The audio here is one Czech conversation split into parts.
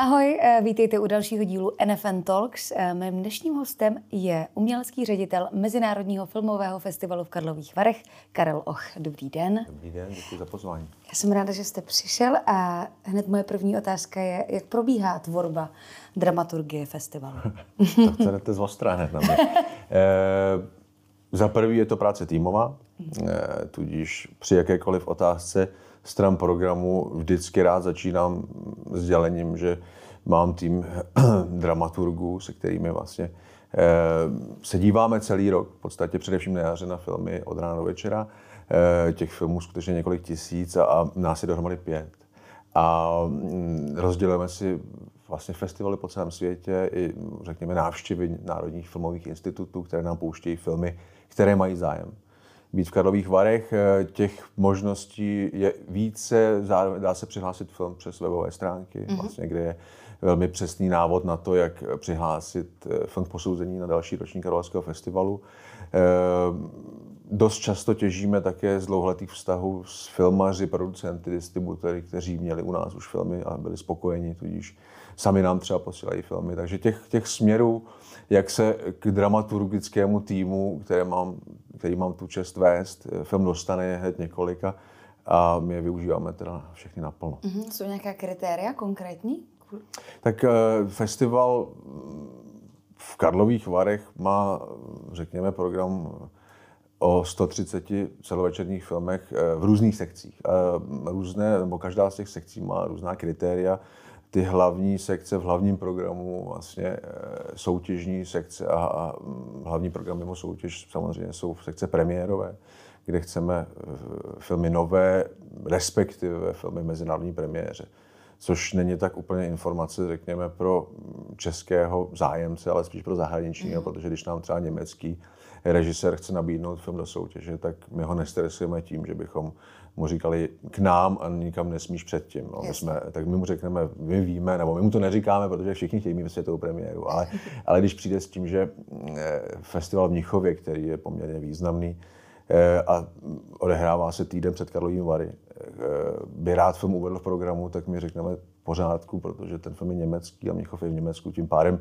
Ahoj, eh, vítejte u dalšího dílu NFN Talks. Eh, mým dnešním hostem je umělecký ředitel Mezinárodního filmového festivalu v Karlových Varech, Karel Och. Dobrý den. Dobrý den, děkuji za pozvání. Já jsem ráda, že jste přišel a hned moje první otázka je, jak probíhá tvorba dramaturgie festivalu? tak to jdete z ostra hned na mě. e, za prvý je to práce týmová, e, tudíž při jakékoliv otázce stran programu vždycky rád začínám s dělením, že mám tým dramaturgů, se kterými vlastně eh, se díváme celý rok, v podstatě především na jaře na filmy od rána do večera. Eh, těch filmů skutečně několik tisíc a, a nás je dohromady pět. A mm, rozdělujeme si vlastně festivaly po celém světě i, řekněme, návštěvy národních filmových institutů, které nám pouštějí filmy, které mají zájem být v Karlových Varech. Eh, těch možností je více, dá se přihlásit film přes webové stránky, mm-hmm. vlastně, kde je velmi přesný návod na to, jak přihlásit eh, film k posouzení na další ročník Karlovského festivalu. Eh, dost často těžíme také z dlouholetých vztahů s filmaři, producenty, distributory, kteří měli u nás už filmy a byli spokojeni, tudíž sami nám třeba posílají filmy. Takže těch, těch směrů, jak se k dramaturgickému týmu, které mám, který mám tu čest vést, film dostane je hned několika a my je využíváme teda všechny naplno. Mm-hmm. Jsou nějaká kritéria konkrétní? Tak uh, festival v Karlových Varech má, řekněme, program o 130 celovečerních filmech eh, v různých sekcích. Různé, nebo každá z těch sekcí má různá kritéria ty hlavní sekce v hlavním programu, vlastně eh, soutěžní sekce a, a mm, hlavní program mimo soutěž samozřejmě jsou v sekce premiérové, kde chceme eh, filmy nové, respektive filmy mezinárodní premiéře. Což není tak úplně informace, řekněme, pro českého zájemce, ale spíš pro zahraničního, mm. protože když nám třeba německý režisér chce nabídnout film do soutěže, tak my ho nestresujeme tím, že bychom mu říkali k nám a nikam nesmíš předtím. No. My jsme, tak my mu řekneme, my víme, nebo my mu to neříkáme, protože všichni chtějí mít světovou premiéru, ale, ale když přijde s tím, že eh, festival v Mnichově, který je poměrně významný, eh, a odehrává se týden před Karlovým Vary, eh, by rád film uvedl v programu, tak my řekneme pořádku, protože ten film je německý a Mnichov je v Německu, tím pádem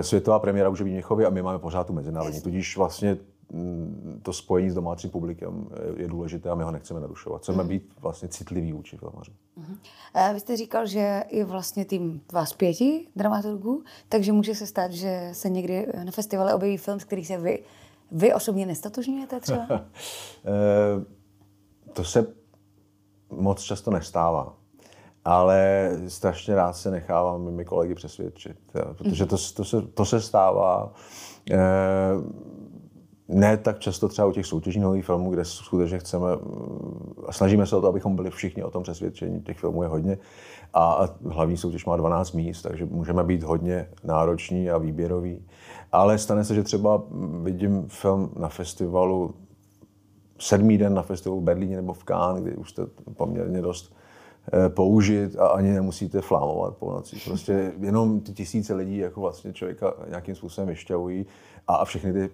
světová premiéra už je v Mnichově a my máme pořád tu mezinárodní. Tudíž vlastně Mm, to spojení s domácím publikem je důležité a my ho nechceme narušovat. Chceme mm. být vlastně citliví vůči filmaři. Mm. Vy jste říkal, že je vlastně tým vás pěti dramaturgů, takže může se stát, že se někdy na festivale objeví film, s který se vy, vy osobně nestatožňujete třeba? Eh, to se moc často nestává. Ale strašně rád se nechávám mými kolegy přesvědčit, protože to, to, se, to se stává. E, ne tak často třeba u těch soutěžních filmů, kde skutečně chceme a snažíme se o to, abychom byli všichni o tom přesvědčení. Těch filmů je hodně a hlavní soutěž má 12 míst, takže můžeme být hodně nároční a výběrový. Ale stane se, že třeba vidím film na festivalu sedmý den na festivalu v Berlíně nebo v Cannes, kdy už jste poměrně dost eh, použit a ani nemusíte flámovat po noci. Prostě jenom ty tisíce lidí jako vlastně člověka nějakým způsobem vyšťavují a všechny ty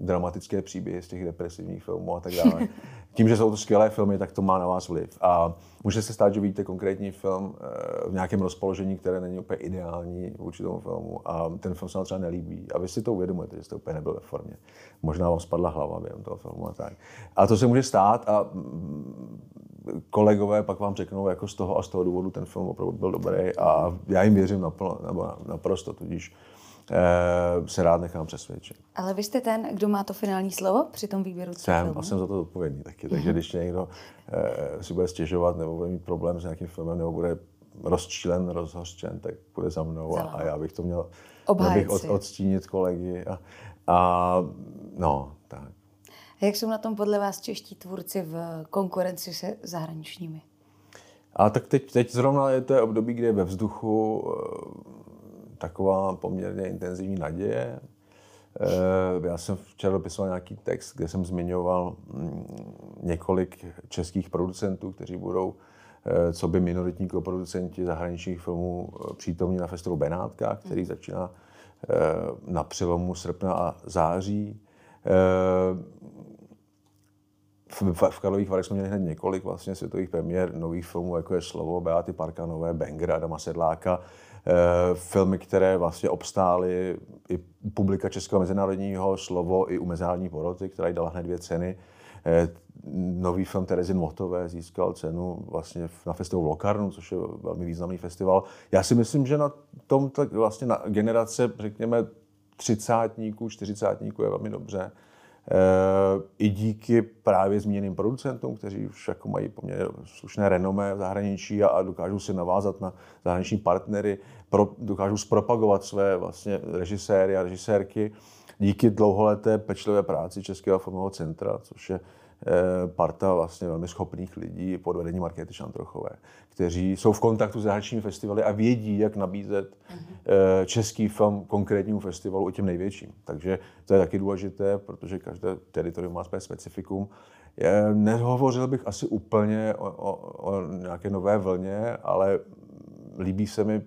dramatické příběhy z těch depresivních filmů a tak dále. Tím, že jsou to skvělé filmy, tak to má na vás vliv. A může se stát, že vidíte konkrétní film eh, v nějakém rozpoložení, které není úplně ideální vůči tomu filmu a ten film se vám třeba nelíbí. A vy si to uvědomujete, že jste úplně nebyl ve formě. Možná vám spadla hlava během toho filmu a tak. A to se může stát a kolegové pak vám řeknou, jako z toho a z toho důvodu ten film opravdu byl dobrý a já jim věřím naplno, nebo naprosto, tudíž Eh, se rád nechám přesvědčit. Ale vy jste ten, kdo má to finální slovo při tom výběru Jsem filmu? a jsem za to odpovědný taky. Takže mhm. když někdo uh, si bude stěžovat nebo bude mít problém s nějakým filmem nebo bude rozčílen, rozhořčen, tak bude za mnou a, a já bych to měl, měl bych od, odstínit kolegy. A, a no. A jak jsou na tom podle vás čeští tvůrci v konkurenci se zahraničními? A tak teď, teď zrovna je to období, kdy je ve vzduchu taková poměrně intenzivní naděje. Eh, já jsem včera dopisoval nějaký text, kde jsem zmiňoval mm, několik českých producentů, kteří budou eh, co by minoritní producenti zahraničních filmů eh, přítomní na festivalu Benátka, který začíná na přelomu srpna a září. V, v Karlových Varech jsme měli hned několik vlastně světových premiér nových filmů, jako je Slovo, Beaty Parkanové, Banger, Adama Sedláka, e, filmy, které vlastně obstály i publika Českého mezinárodního slovo i u mezinárodní poroty, která jí dala hned dvě ceny. E, nový film Terezin Motové získal cenu vlastně na festivalu Locarno, což je velmi významný festival. Já si myslím, že na tom tak vlastně na generace, řekněme, třicátníků, čtyřicátníků je velmi dobře. Eh, I díky právě zmíněným producentům, kteří už jako mají poměrně slušné renomé v zahraničí a, a dokážou si navázat na zahraniční partnery, pro, dokážou zpropagovat své vlastně režiséry a režisérky díky dlouholeté pečlivé práci Českého filmového centra, což je Eh, parta vlastně velmi schopných lidí pod vedením Markéty Šantrochové, kteří jsou v kontaktu s zahraničními festivaly a vědí, jak nabízet mm-hmm. Český film konkrétnímu festivalu i těm největším. Takže to je taky důležité, protože každé teritorium má své specifikum. Nehovořil bych asi úplně o, o, o nějaké nové vlně, ale líbí se mi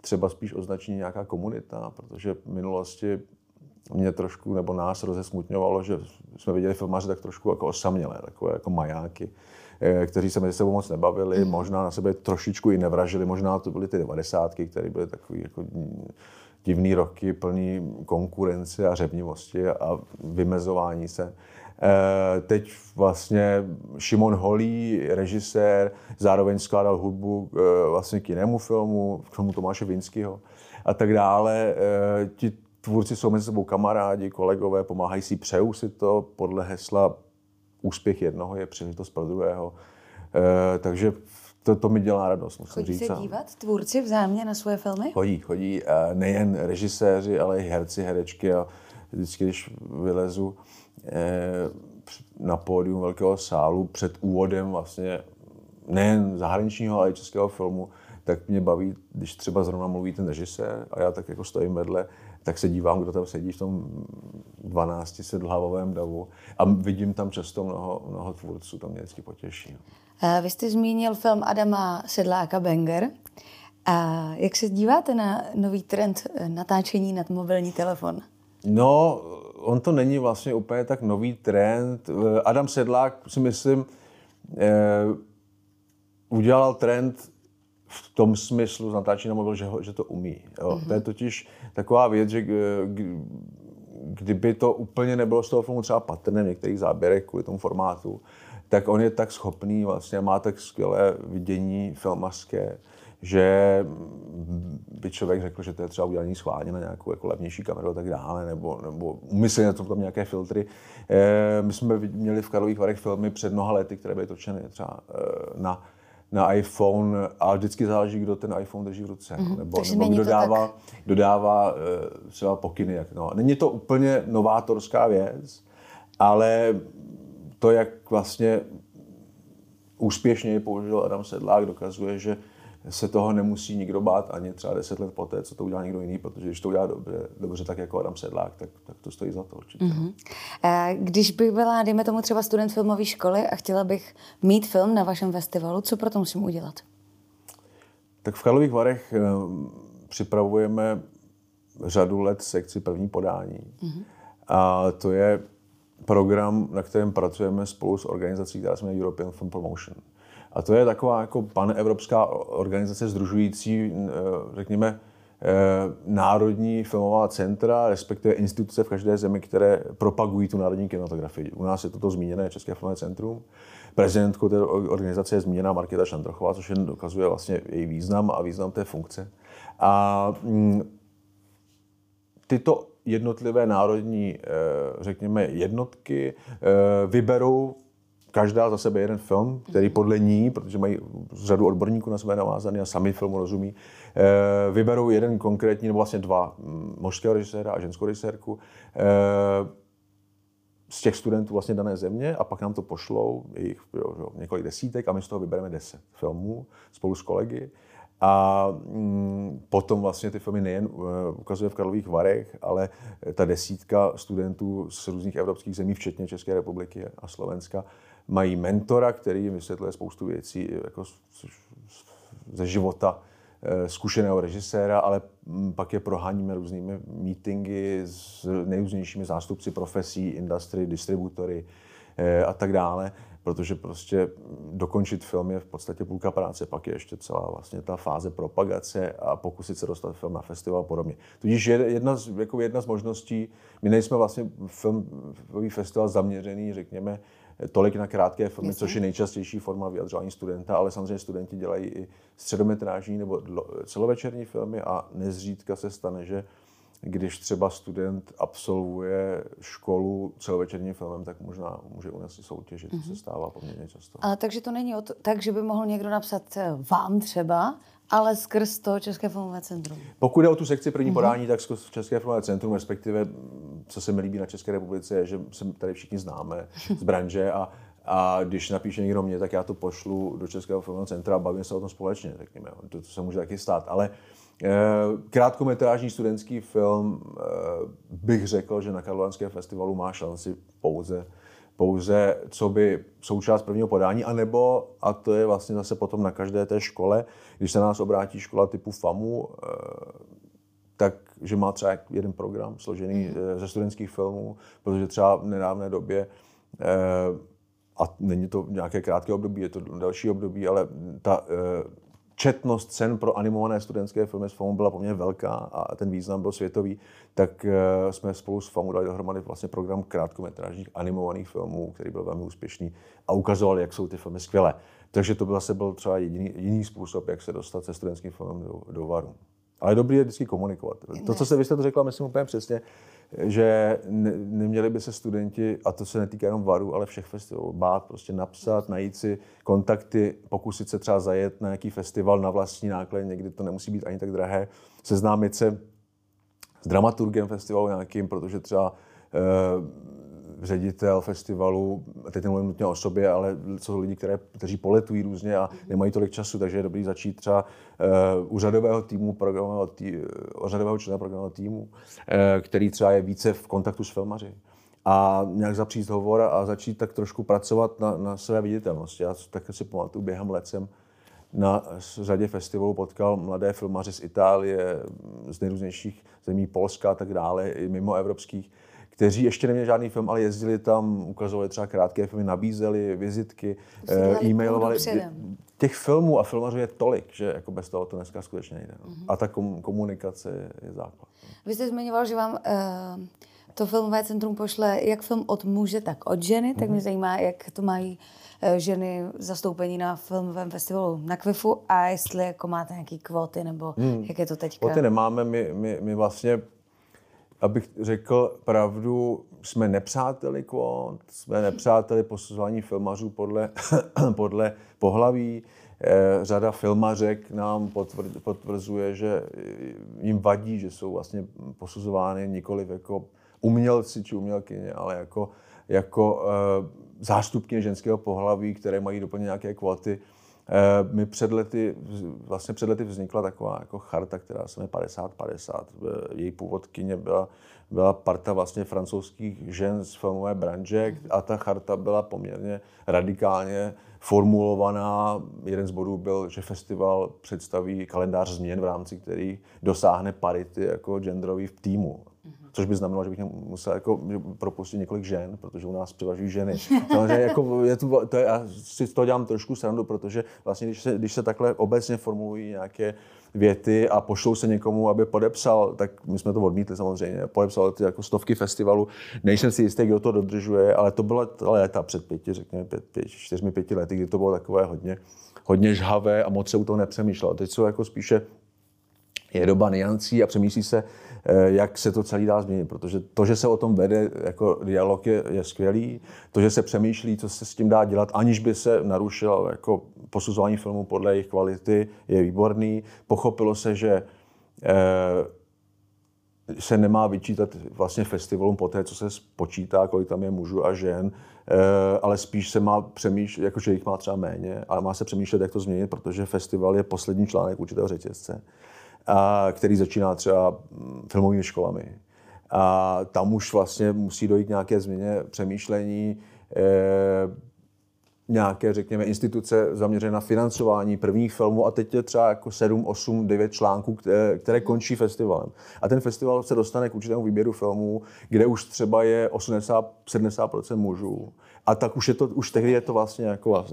třeba spíš označení nějaká komunita, protože v minulosti mě trošku, nebo nás rozesmutňovalo, že jsme viděli filmaře tak trošku jako osamělé, takové jako majáky, eh, kteří se mezi sebou moc nebavili, mm. možná na sebe trošičku i nevražili, možná to byly ty devadesátky, které byly takový jako divný roky, plný konkurence a řevnivosti a vymezování se. Eh, teď vlastně Šimon Holý, režisér, zároveň skládal hudbu eh, vlastně k jinému filmu, k tomu Tomáše Vinského a tak dále. Ti tvůrci jsou mezi sebou kamarádi, kolegové, pomáhají si, přejou si to podle hesla úspěch jednoho je příležitost pro druhého. E, takže to, to mi dělá radost, musím chodí říct. se dívat tvůrci vzájemně na svoje filmy? Chodí, chodí. E, nejen režiséři, ale i herci, herečky. A vždycky, když vylezu e, na pódium velkého sálu před úvodem vlastně nejen zahraničního, ale i českého filmu, tak mě baví, když třeba zrovna mluví ten režisér a já tak jako stojím vedle tak se dívám, kdo tam sedí v tom 12 sedlhavovém davu a vidím tam často mnoho, mnoho tvůrců, to mě vždycky potěší. Uh, vy jste zmínil film Adama Sedláka Banger. A jak se díváte na nový trend eh, natáčení nad mobilní telefon? No, on to není vlastně úplně tak nový trend. Eh, Adam Sedlák si myslím, eh, udělal trend v tom smyslu z natáčení na mobil, že, ho, že to umí. Jo. Mm-hmm. To je totiž taková věc, že kdyby to úplně nebylo z toho filmu třeba patrné v některých záběrech kvůli tomu formátu, tak on je tak schopný, vlastně má tak skvělé vidění filmařské, že by člověk řekl, že to je třeba udělaný schválně na nějakou jako levnější kameru a tak dále, nebo, nebo umyslně to tam nějaké filtry. E, my jsme měli v Karlových Varech filmy před mnoha lety, které byly točeny třeba e, na na iPhone, a vždycky záleží, kdo ten iPhone drží v ruce. Mm-hmm. Nebo, nebo kdo dává, tak... kdo dává uh, třeba pokyny. Jak, no. Není to úplně novátorská věc, ale to, jak vlastně úspěšně použil Adam Sedlák, dokazuje, že se toho nemusí nikdo bát ani třeba deset let poté, co to udělá někdo jiný, protože když to udělá dobře, dobře tak jako Adam Sedlák, tak, tak to stojí za to určitě. Mm-hmm. Když bych byla, dejme tomu třeba student filmové školy a chtěla bych mít film na vašem festivalu, co pro to musím udělat? Tak v Karlových Varech eh, připravujeme řadu let sekci první podání. Mm-hmm. A to je program, na kterém pracujeme spolu s organizací, která se jmenuje European Film Promotion. A to je taková jako panevropská organizace združující, eh, řekněme, eh, národní filmová centra, respektive instituce v každé zemi, které propagují tu národní kinematografii. U nás je toto zmíněné České filmové centrum. Prezidentkou té organizace je zmíněná Markéta Šantrochová, což jen dokazuje vlastně její význam a význam té funkce. A mm, tyto jednotlivé národní, eh, řekněme, jednotky vyberou každá za sebe jeden film, který podle ní, protože mají řadu odborníků na své navázané a sami filmu rozumí, eh, vyberou jeden konkrétní, nebo vlastně dva, mm, mužského režiséra a ženskou režisérku, eh, z těch studentů vlastně dané země a pak nám to pošlou, jich jo, jo, několik desítek a my z toho vybereme deset filmů spolu s kolegy. A mm, potom vlastně ty filmy nejen uh, ukazuje v Karlových Varech, ale ta desítka studentů z různých evropských zemí, včetně České republiky a Slovenska, mají mentora, který jim vysvětluje spoustu věcí jako ze života eh, zkušeného režiséra, ale mm, pak je proháníme různými meetingy s nejrůznějšími zástupci profesí, industry, distributory, eh, a tak dále protože prostě dokončit film je v podstatě půlka práce, pak je ještě celá vlastně ta fáze propagace a pokusit se dostat film na festival a podobně. Tudíž jedna z, jako jedna z možností, my nejsme vlastně filmový festival zaměřený, řekněme, tolik na krátké filmy, Jasně. což je nejčastější forma vyjadřování studenta, ale samozřejmě studenti dělají i středometrážní nebo celovečerní filmy a nezřídka se stane, že když třeba student absolvuje školu celovečerním filmem, tak možná může u nás i soutěžit. Mm-hmm. To se mhm. stává poměrně často. A takže to není o to, tak, že by mohl někdo napsat eh, vám třeba, ale skrz to České filmové centrum. Pokud jde o tu sekci první mm-hmm. podání, tak skrz České filmové centrum, respektive, co se mi líbí na České republice, je, že se tady všichni známe z branže a a když napíše někdo mě, tak já to pošlu do Českého filmového centra a bavím se o tom společně, řekněme. To, to se může taky stát. Ale uh, krátkometrážní studentský film eh, bych řekl, že na Karlovarském festivalu má šanci pouze, pouze co by součást prvního podání, anebo, a to je vlastně zase potom na každé té škole, když se nás obrátí škola typu FAMu, eh, tak, že má třeba jeden program složený mhm. ze studentských filmů, protože třeba v nedávné době a není to nějaké krátké období, je to další období, ale ta četnost cen pro animované studentské filmy s FAMu byla poměrně velká a ten význam byl světový, tak eh, jsme spolu s FAMu dali dohromady vlastně program krátkometrážních animovaných filmů, který byl velmi úspěšný a ukazoval, jak jsou ty filmy skvělé. Takže to byl zase byl třeba jediný, jediný způsob, jak se dostat se studentským filmem do, do varu. Ale dobrý je vždycky komunikovat. To, co jste, vy jste to řekla, myslím úplně přesně, že ne, neměli by se studenti, a to se netýká jenom VARu, ale všech festivalů, bát prostě napsat, najít si kontakty, pokusit se třeba zajet na nějaký festival na vlastní náklad, někdy to nemusí být ani tak drahé, seznámit se s dramaturgem festivalu nějakým, protože třeba eh, ředitel festivalu, teď nemluvím nutně o sobě, ale jsou lidi, které, kteří poletují různě a nemají tolik času, takže je dobrý začít třeba u řadového týmu, programového tý, uh, řadového člena programového týmu, uh, který třeba je více v kontaktu s filmaři a nějak zapřít hovor a začít tak trošku pracovat na, na své viditelnosti. Já tak si pamatuju, během let jsem na řadě festivalů potkal mladé filmaře z Itálie, z nejrůznějších zemí Polska a tak dále, i mimo evropských, kteří ještě neměli žádný film, ale jezdili tam, ukazovali třeba krátké filmy, nabízeli vizitky, eh, e-mailovali. Těch filmů a filmařů je tolik, že jako bez toho to dneska skutečně nejde. No. Mm-hmm. A ta komunikace je základ. Vy jste zmiňoval, že vám uh, to filmové centrum pošle jak film od muže, tak od ženy, tak mm-hmm. mě zajímá, jak to mají uh, ženy zastoupení na filmovém festivalu na Kvifu a jestli jako máte nějaké kvóty, nebo mm. jak je to teď. Kvóty nemáme, my, my, my vlastně abych řekl pravdu, jsme nepřáteli kvót, jsme nepřáteli posuzování filmařů podle, podle pohlaví. Eh, řada filmařek nám potvrzuje, že jim vadí, že jsou vlastně posuzovány nikoli jako umělci či umělkyně, ale jako, jako eh, zástupky ženského pohlaví, které mají doplně nějaké kvóty. Eh, my před lety, vlastně před lety vznikla taková jako charta, která se jmenuje 50-50. Její původkyně byla, byla parta vlastně francouzských žen z filmové branže a ta charta byla poměrně radikálně formulovaná. Jeden z bodů byl, že festival představí kalendář změn, v rámci který dosáhne parity jako genderový v týmu. Což by znamenalo, že bych musel jako propustit několik žen, protože u nás převažují ženy. Samozřejmě jako je to, to je, já si z toho dělám trošku srandu, protože vlastně když se, když se takhle obecně formulují nějaké věty a pošlou se někomu, aby podepsal, tak my jsme to odmítli samozřejmě, podepsal ty jako stovky festivalů. Nejsem si jistý, kdo to dodržuje, ale to byla léta před pěti, řekněme pět, pět, čtyřmi, pěti lety, kdy to bylo takové hodně, hodně žhavé a moc se u toho nepřemýšlelo. Teď jsou jako spíše je doba niancí a přemýšlí se, eh, jak se to celý dá změnit, protože to, že se o tom vede jako dialog je, je skvělý, to, že se přemýšlí, co se s tím dá dělat, aniž by se narušilo jako posuzování filmu podle jejich kvality, je výborný. Pochopilo se, že eh, se nemá vyčítat vlastně festivalům po té, co se spočítá, kolik tam je mužů a žen, eh, ale spíš se má přemýšlet, jakože jich má třeba méně, ale má se přemýšlet, jak to změnit, protože festival je poslední článek určitého řetězce a který začíná třeba mm, filmovými školami. A tam už vlastně musí dojít nějaké změně přemýšlení. E, nějaké, řekněme, instituce zaměřené na financování prvních filmů a teď je třeba jako 7, 8, 9 článků, které, které končí festivalem. A ten festival se dostane k určitému výběru filmů, kde už třeba je 80-70% mužů. A tak už, je to, už tehdy je to vlastně jako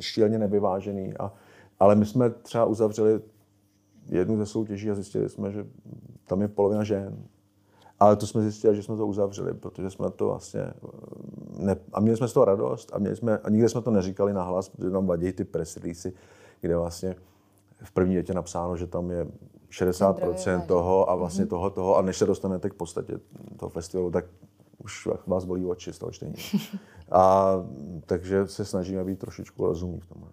šíleně nevyvážený. A, ale my jsme třeba uzavřeli jednu ze soutěží a zjistili jsme, že tam je polovina žen. Ale to jsme zjistili, že jsme to uzavřeli, protože jsme to vlastně... Ne, a měli jsme z toho radost a, měli jsme, a nikde jsme to neříkali nahlas, protože nám vadí ty press kde vlastně v první větě napsáno, že tam je 60% toho a vlastně mm-hmm. toho, toho a než se dostanete k podstatě toho festivalu, tak už vás bolí oči z toho čtení. A takže se snažíme být trošičku rozumní v tom.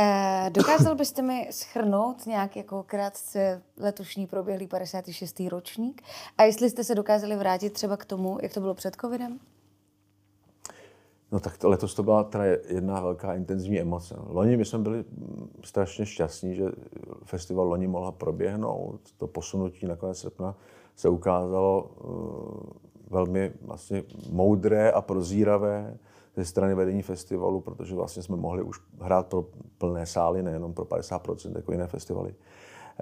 Eh, dokázal byste mi schrnout nějak jako krátce letošní proběhlý 56. ročník? A jestli jste se dokázali vrátit třeba k tomu, jak to bylo před covidem? No tak to, letos to byla teda jedna velká intenzivní emoce. Loni my jsme byli strašně šťastní, že festival loni mohl proběhnout. To posunutí na konec srpna se ukázalo uh, velmi vlastně moudré a prozíravé ze strany vedení festivalu, protože vlastně jsme mohli už hrát pro plné sály, nejenom pro 50% jako jiné festivaly.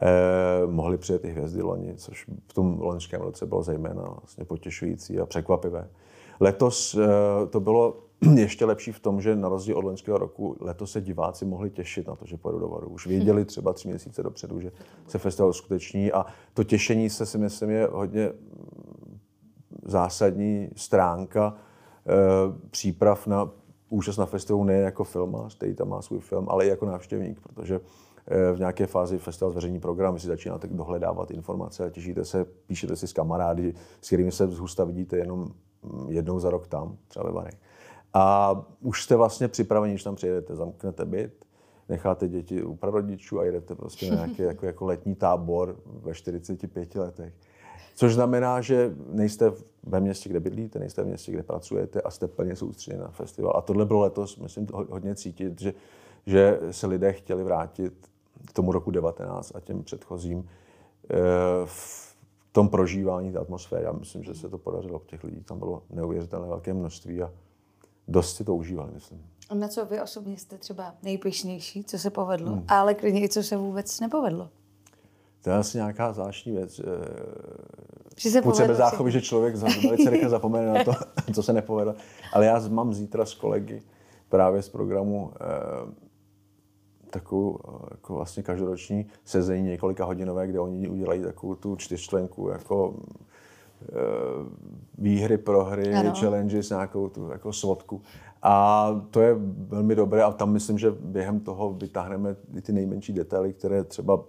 Eh, mohli přijet i hvězdy loni, což v tom loňském roce bylo zejména vlastně potěšující a překvapivé. Letos eh, to bylo ještě lepší v tom, že na rozdíl od loňského roku letos se diváci mohli těšit na to, že pojedou do Varu. Už věděli třeba tři měsíce dopředu, že se festival uskuteční a to těšení se si myslím je hodně zásadní stránka příprav na účast na festivalu nejen jako filmář, který tam má svůj film, ale i jako návštěvník, protože eh, v nějaké fázi festival zveřejní program, vy si začínáte dohledávat informace a těšíte se, píšete si s kamarády, s kterými se zhusta vidíte jenom mm, jednou za rok tam, třeba ve Varech. A už jste vlastně připraveni, když tam přijedete, zamknete byt, necháte děti u prarodičů a jedete prostě na nějaký jako, jako letní tábor ve 45 letech. Což znamená, že nejste ve městě, kde bydlíte, nejste v městě, kde pracujete a jste plně soustředěni na festival. A tohle bylo letos, myslím, hodně cítit, že, že se lidé chtěli vrátit k tomu roku 19 a těm předchozím eh, v tom prožívání té atmosféry. Já myslím, že se to podařilo. Těch lidí tam bylo neuvěřitelné velké množství a dost si to užívali, myslím. A na co vy osobně jste třeba nejpišnější, co se povedlo, hmm. ale klidně i co se vůbec nepovedlo? To je asi nějaká zvláštní věc. Že se Půjde záchovy, že člověk velice rychle zapomene na to, co se nepovedlo. Ale já mám zítra s kolegy právě z programu eh, takovou eh, jako vlastně každoroční sezení několika hodinové, kde oni udělají takovou tu čtyřčlenku jako eh, výhry, prohry, ano. challenges, nějakou tu jako svodku. A to je velmi dobré a tam myslím, že během toho vytáhneme i ty nejmenší detaily, které třeba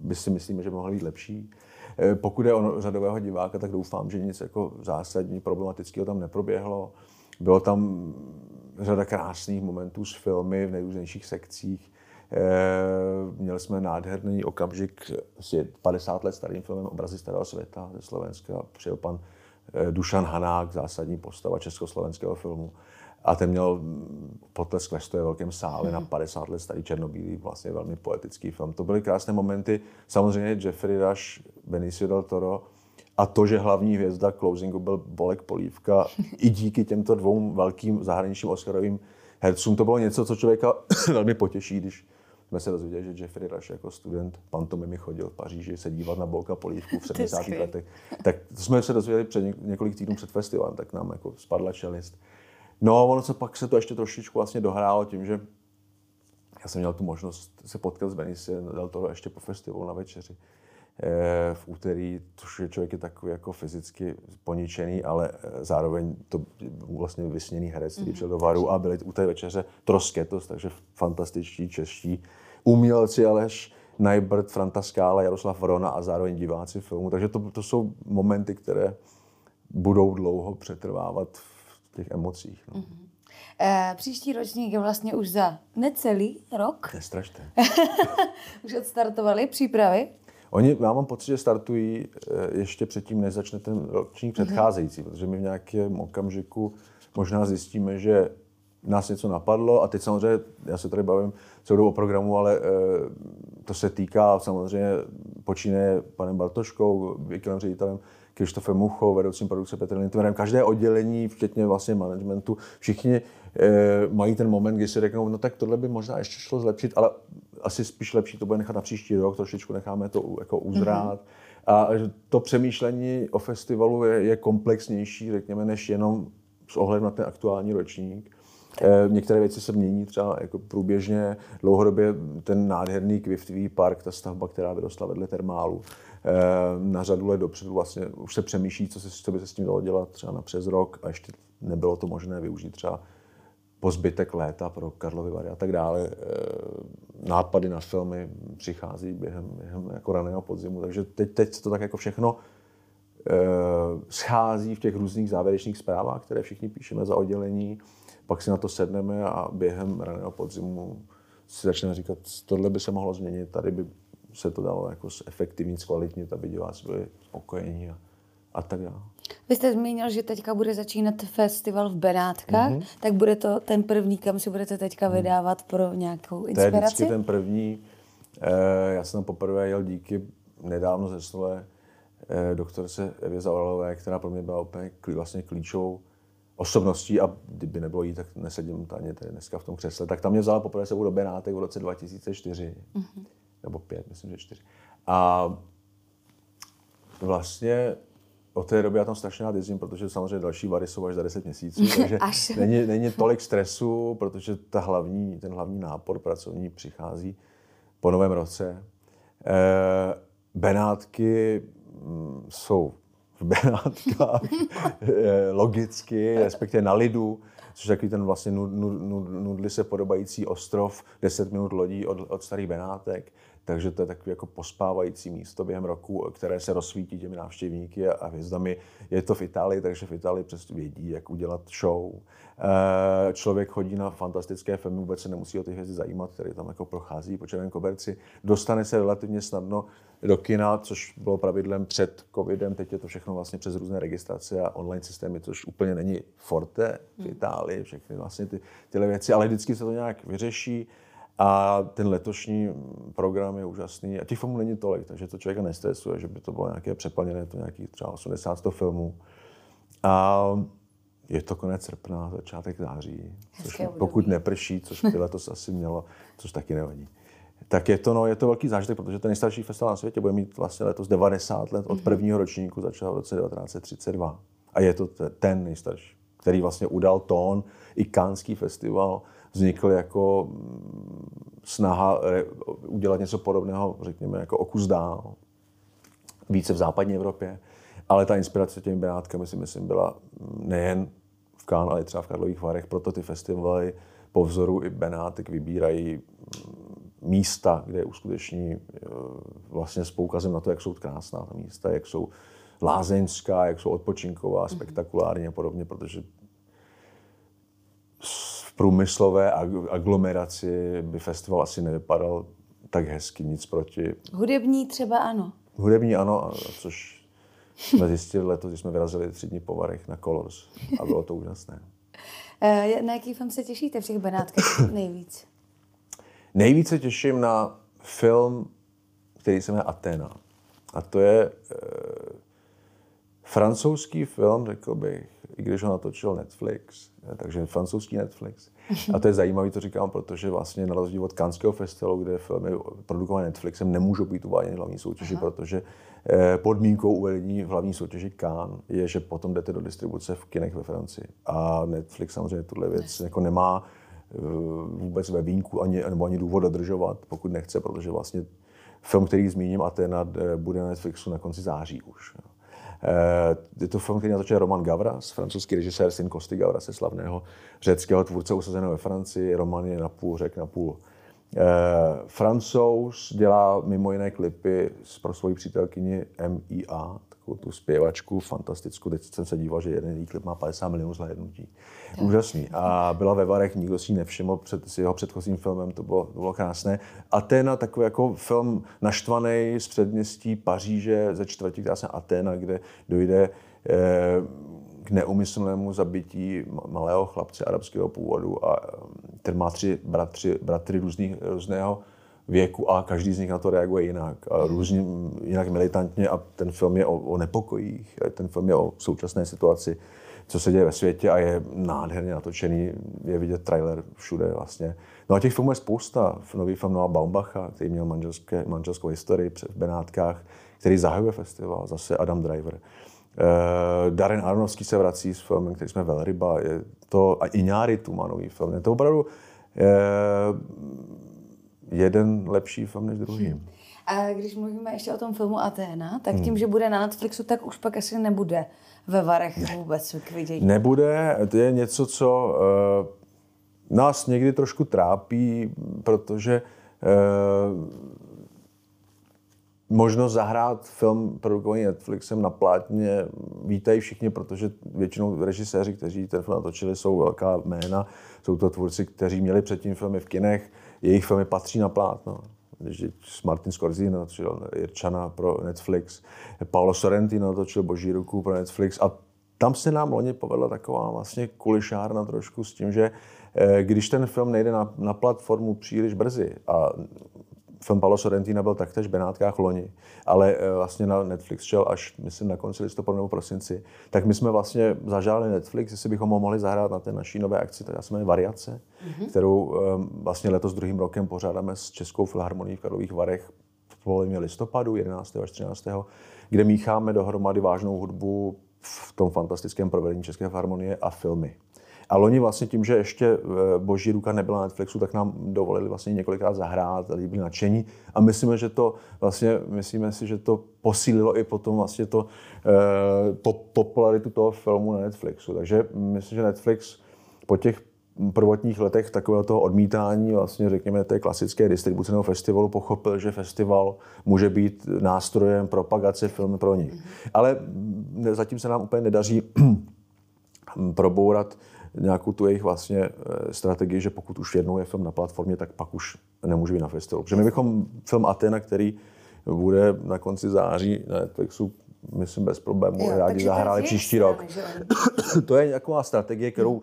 by si myslíme, že by mohly být lepší. Eh, pokud je o řadového diváka, tak doufám, že nic jako zásadní problematického tam neproběhlo. Bylo tam řada krásných momentů s filmy v nejrůznějších sekcích. Eh, měli jsme nádherný okamžik s 50 let starým filmem Obrazy starého světa ze Slovenska. Přijel pan eh, Dušan Hanák, zásadní postava československého filmu a ten měl potlesk ve stoje velkém sále na 50 let starý černobílý, vlastně velmi poetický film. To byly krásné momenty. Samozřejmě Jeffrey Rush, Benicio del Toro a to, že hlavní hvězda closingu byl Bolek Polívka, i díky těmto dvou velkým zahraničním Oscarovým hercům, to bylo něco, co člověka velmi potěší, když jsme se dozvěděli, že Jeffrey Rush jako student pantomimy chodil v Paříži se dívat na Bolka Polívku v 70. letech. Tak to jsme se dozvěděli před několik týdnů před festivalem, tak nám jako spadla čelist. No, ono se pak se to ještě trošičku vlastně dohrálo tím, že já jsem měl tu možnost se potkat s Benice del Toro ještě po festivalu na večeři eh, v úterý, což je člověk je takový jako fyzicky poničený, ale eh, zároveň to vlastně vysněný herec, který přišel do Varu a byli u té večeře Trosketos, takže fantastičtí čeští umělci, Aleš Najbert, Franta Skála, Jaroslav Vrona a zároveň diváci filmu. Takže to, to jsou momenty, které budou dlouho přetrvávat v těch emocích. No. Mm-hmm. E, příští ročník je vlastně už za necelý rok. Nestrašte. už odstartovali přípravy. Oni, já mám pocit, že startují eh, ještě předtím, než začne ten ročník mhm. předcházející, mm-hmm. protože my v nějakém okamžiku možná zjistíme, že nás něco napadlo a teď samozřejmě, já se tady bavím celou o programu, ale e, to se týká samozřejmě počíne panem Bartoškou, výkonným ředitelem Krištofem Muchou, vedoucím produkce Petrem Lindtmerem, každé oddělení, včetně vlastně managementu, všichni e, mají ten moment, kdy si řeknou, no tak tohle by možná ještě šlo zlepšit, ale asi spíš lepší to bude nechat na příští rok, trošičku necháme to jako uzrát. Mm-hmm. A to přemýšlení o festivalu je, je komplexnější, řekněme, než jenom s ohledem na ten aktuální ročník. E, některé věci se mění třeba jako průběžně, dlouhodobě ten nádherný kviftivý park, ta stavba, která vyrostla vedle termálu, na řadu let dopředu vlastně už se přemýšlí, co, se, co by se s tím dalo dělat třeba na přes rok a ještě nebylo to možné využít třeba po zbytek léta pro Karlovy Vary a tak dále. E, nápady na filmy přichází během, během jako raného podzimu, takže teď, teď se to tak jako všechno e, schází v těch různých závěrečných zprávách, které všichni píšeme za oddělení, pak si na to sedneme a během raného podzimu si začneme říkat, tohle by se mohlo změnit, tady by se to dalo jako zefektivnit, zkvalitnit, aby diváci byli spokojení a, a tak dále. Vy jste zmínil, že teďka bude začínat festival v Benátkách, mm-hmm. tak bude to ten první, kam si budete teďka mm. vydávat pro nějakou inspiraci? To je vždycky ten první. Eh, já jsem poprvé jel díky nedávno ze eh, doktorce Evě Zavalové, která pro mě byla úplně vlastně klíčovou osobností a kdyby nebylo jí, tak nesedím tady, tady dneska v tom křesle. Tak tam mě vzala poprvé sebou do Benátek v roce 2004. Mm-hmm. Nebo pět, myslím, že čtyři. A vlastně od té doby já tam strašně rád jezdím, protože samozřejmě další vary jsou až za 10 měsíců, takže není, není tolik stresu, protože ta hlavní, ten hlavní nápor pracovní přichází po novém roce. E, Benátky mm, jsou v Benátkách eh, logicky, respektive na lidu, což je takový ten vlastně nud, nud, nudli se podobající ostrov, 10 minut lodí od, od starých Benátek. Takže to je takové jako pospávající místo během roku, které se rozsvítí těmi návštěvníky a hvězdami. Je to v Itálii, takže v Itálii přesto vědí, jak udělat show. Eh, člověk chodí na fantastické filmy, vůbec se nemusí o ty hvězdy zajímat, které tam jako prochází po červeném koberci. Dostane se relativně snadno do kina, což bylo pravidlem před covidem. Teď je to všechno vlastně přes různé registrace a online systémy, což úplně není forte v hmm. Itálii, všechny vlastně ty, tyhle věci, ale vždycky se to nějak vyřeší. A ten letošní program je úžasný. A těch filmů není tolik, takže to člověka nestresuje, že by to bylo nějaké přeplněné, to nějakých třeba 80 filmů. A je to konec srpna, začátek září, což pokud neprší, což by letos asi mělo, což taky nevadí. Tak je to, no, je to velký zážitek, protože ten nejstarší festival na světě bude mít vlastně letos 90 let od mhm. prvního ročníku, začal v roce 1932. A je to ten nejstarší, který vlastně udal tón i Kánský festival, vznikl jako mm, snaha udělat něco podobného, řekněme, jako okus dál, více v západní Evropě. Ale ta inspirace těmi Benátkami si myslím byla nejen v Kán, ale i třeba v Karlových Varech. Proto ty festivaly po vzoru i Benátek vybírají mm, místa, kde je uskuteční e, vlastně s poukazem na to, jak jsou krásná ta místa, jak jsou lázeňská, jak jsou odpočinková, mhm. spektakulární a podobně, protože průmyslové aglomeraci by festival asi nevypadal tak hezky, nic proti. Hudební třeba ano. Hudební ano, což jsme zjistili letos, když jsme vyrazili tři dny po Varech na Colors a bylo to úžasné. Eh, na jaký film se těšíte v těch Benátkách nejvíc? Nejvíce těším na film, který se jmenuje Atena. A to je e, francouzský film, řekl bych, i když ho natočil Netflix, takže francouzský Netflix. A to je zajímavé, to říkám, protože vlastně na rozdíl od Canského festivalu, kde filmy produkované Netflixem nemůžou být uváděny v hlavní soutěži, Aha. protože eh, podmínkou uvedení v hlavní soutěži Cannes je, že potom jdete do distribuce v kinech ve Francii. A Netflix samozřejmě tuhle věc jako nemá eh, vůbec ve výjimku ani, nebo ani důvod dodržovat, pokud nechce, protože vlastně film, který zmíním, Atena, eh, bude na Netflixu na konci září už. Eh, je to film, který natočil Roman Gavras, francouzský režisér, syn Kosty Gavrase, slavného řeckého tvůrce usazeného ve Francii. Roman je napůl řek, napůl Eh, Francouz dělá mimo jiné klipy pro svoji přítelkyni M.I.A., takovou tu zpěvačku, fantastickou. Teď jsem se díval, že jeden její klip má 50 milionů zhlédnutí. Úžasný. A byla ve Varech, nikdo si ji nevšiml před s jeho předchozím filmem, to bylo, to bylo krásné. Aténa, takový jako film naštvaný z předměstí Paříže, ze čtvrtí, která se Aténa, kde dojde eh, k neumyslnému zabití malého chlapce arabského původu a ten má tři bratři, bratry různých, různého věku a každý z nich na to reaguje jinak. A různě, jinak militantně a ten film je o, o nepokojích, ten film je o současné situaci co se děje ve světě a je nádherně natočený, je vidět trailer všude vlastně. No a těch filmů je spousta. Nový film Noah Baumbacha, který měl manželské, manželskou historii v Benátkách, který zahajuje festival, zase Adam Driver. Uh, Darren Aronovský se vrací s filmem, který jsme Velryba, je to, a Iňáry tu má nový film. Je to opravdu uh, jeden lepší film než druhý. Hmm. A když mluvíme ještě o tom filmu Aténa, tak tím, hmm. že bude na Netflixu, tak už pak asi nebude ve Varech ne. vůbec k vidění. Nebude, to je něco, co uh, nás někdy trošku trápí, protože uh, možnost zahrát film produkovaný Netflixem na plátně vítají všichni, protože většinou režiséři, kteří ten film natočili, jsou velká jména. Jsou to tvůrci, kteří měli předtím filmy v kinech, jejich filmy patří na plátno. Když Martin Scorsese natočil Irčana pro Netflix, Paolo Sorrentino natočil Boží ruku pro Netflix a tam se nám loni povedla taková vlastně kulišárna trošku s tím, že eh, když ten film nejde na, na platformu příliš brzy a film Paolo Sorrentina byl taktéž v Benátkách loni, ale eh, vlastně na Netflix šel až, myslím, na konci listopadu nebo prosinci, tak my jsme vlastně zažádali Netflix, jestli bychom ho mohli zahrát na té naší nové akci, která se jmenuje Variace, mm-hmm. kterou eh, vlastně letos druhým rokem pořádáme s Českou filharmonií v Karlových Varech v polovině listopadu, 11. až 13. kde mícháme dohromady vážnou hudbu v tom fantastickém provedení České filharmonie a filmy. A loni vlastně tím, že ještě eh, Boží ruka nebyla na Netflixu, tak nám dovolili vlastně několikrát zahrát, lidi byli nadšení a myslíme, že to vlastně, myslíme si, že to posílilo i potom vlastně to eh, po, popularitu toho filmu na Netflixu. Takže myslím, že Netflix po těch prvotních letech takového toho odmítání, vlastně řekněme té klasické distribuce nebo festivalu, pochopil, že festival může být nástrojem propagace filmu pro ní. Ale zatím se nám úplně nedaří probourat nějakou tu jejich vlastně eh, strategii, že pokud už jednou je film na platformě, tak pak už nemůže být na festivalu. Protože my bychom film Atena, který bude na konci září na Netflixu, myslím bez problémů, jo, rádi zahráli příští rok. to je nějaká strategie, kterou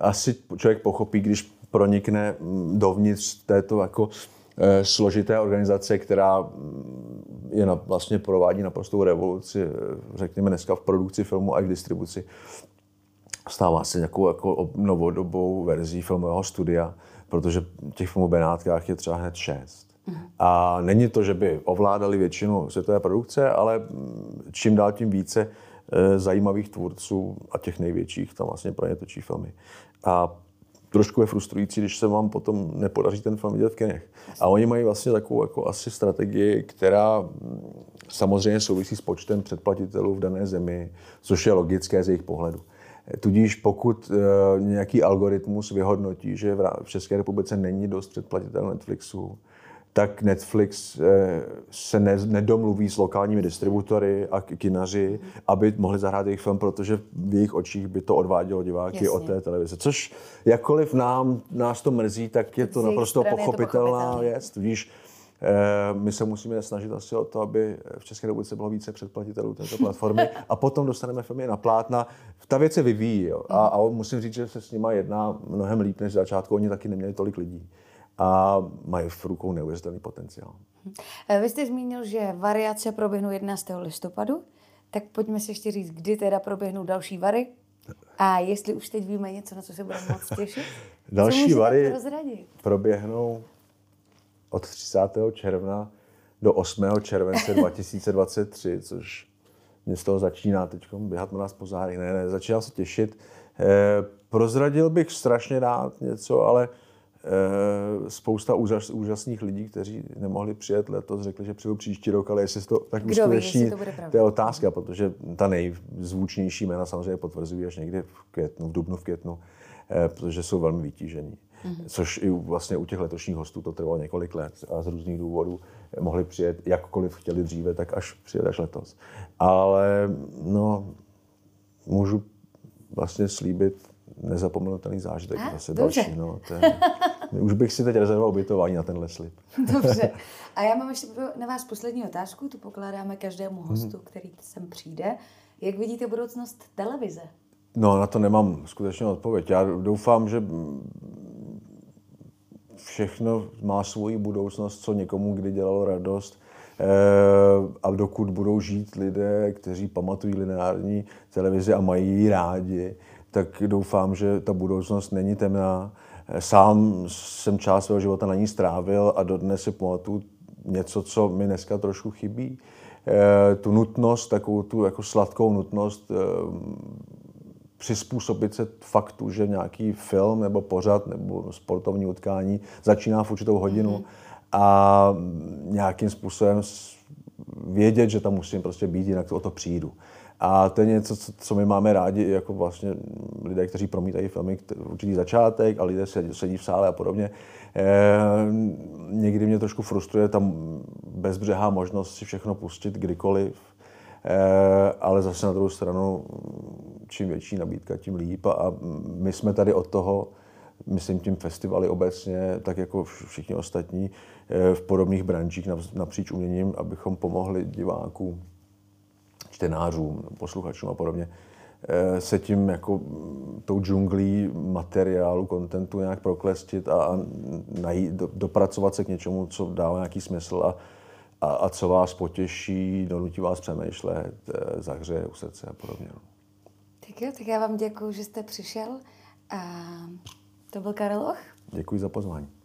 asi člověk pochopí, když pronikne mm, dovnitř této jako eh, složité organizace, která mm, je na, vlastně provádí naprostou revoluci, eh, řekněme dneska v produkci filmu a v distribuci stává se nějakou jako novodobou verzí filmového studia, protože těch filmů Benátkách je třeba hned šest. A není to, že by ovládali většinu světové produkce, ale čím dál tím více e, zajímavých tvůrců a těch největších tam vlastně pro ně točí filmy. A trošku je frustrující, když se vám potom nepodaří ten film vidět v kinech. A oni mají vlastně takovou jako asi strategii, která samozřejmě souvisí s počtem předplatitelů v dané zemi, což je logické z jejich pohledu. Tudíž pokud eh, nějaký algoritmus vyhodnotí, že v České republice není dost předplatitel Netflixu, tak Netflix eh, se nedomluví s lokálními distributory a kinaři, aby mohli zahrát jejich film, protože v jejich očích by to odvádělo diváky Jasně. od té televize. Což jakkoliv nám, nás to mrzí, tak je to naprosto pochopitelná věc. Tudíž my se musíme snažit asi o to, aby v České republice bylo více předplatitelů této platformy a potom dostaneme firmy na plátna. Ta věc se vyvíjí jo. A, a musím říct, že se s nimi jedná mnohem líp než v začátku. Oni taky neměli tolik lidí a mají v rukou neuvěřitelný potenciál. Eh, vy jste zmínil, že variace proběhnou 11. listopadu, tak pojďme si ještě říct, kdy teda proběhnou další vary a jestli už teď víme něco, na co se budeme moc těšit. Další vary proběhnou od 30. června do 8. července 2023, což mě z toho začíná teď běhat na nás po zádech. Ne, ne, začínám se těšit. E, prozradil bych strašně rád něco, ale e, spousta úžas, úžasných lidí, kteří nemohli přijet letos, řekli, že přijdu příští rok, ale jestli to tak uskuteční, to, to je otázka, protože ta nejzvučnější jména samozřejmě potvrzují až někdy v květnu, v dubnu, v květnu, e, protože jsou velmi vytížení mm-hmm. což i vlastně u těch letošních hostů to trvalo několik let a z různých důvodů mohli přijet, jakkoliv chtěli dříve, tak až přijet až letos. Ale no, můžu vlastně slíbit nezapomenutelný zážitek. A, zase dobře. další. No, ten, už bych si teď rezervoval ubytování na tenhle slib. Dobře. A já mám ještě na vás poslední otázku, tu pokládáme každému hostu, mm-hmm. který sem přijde. Jak vidíte budoucnost televize? No, na to nemám skutečně odpověď. Já doufám, že všechno má svoji budoucnost, co někomu kdy dělalo radost, a dokud budou žít lidé, kteří pamatují lineární televizi a mají ji rádi, tak doufám, že ta budoucnost není temná. Sám jsem část svého života na ní strávil a dodnes si pamatuju něco, co mi dneska trošku chybí. Eh, tu nutnost, takovou tu jako sladkou nutnost eh, přizpůsobit se faktu, že nějaký film nebo pořad nebo sportovní utkání začíná v určitou hodinu mm. a nějakým způsobem vědět, že tam musím prostě být, jinak o to přijdu. A to je něco, co my máme rádi, jako vlastně lidé, kteří promítají filmy, určitý začátek a lidé sedí v sále a podobně. E, někdy mě trošku frustruje tam bezbřehá možnost si všechno pustit kdykoliv, ale zase na druhou stranu, čím větší nabídka, tím líp. A my jsme tady od toho, myslím tím festivaly obecně, tak jako všichni ostatní eh, v podobných branžích napříč uměním, abychom pomohli divákům čtenářům, posluchačům a podobně, eh, se tím jako tou džunglí materiálu, kontentu nějak proklestit a, najít, do, dopracovat se k něčemu, co dává nějaký smysl a, a, a co vás potěší, donutí vás přemýšlet, eh, zahřeje u srdce a podobně. No. Tak jo, tak já vám děkuji, že jste přišel. A to byl Karel Och. Děkuji za pozvání.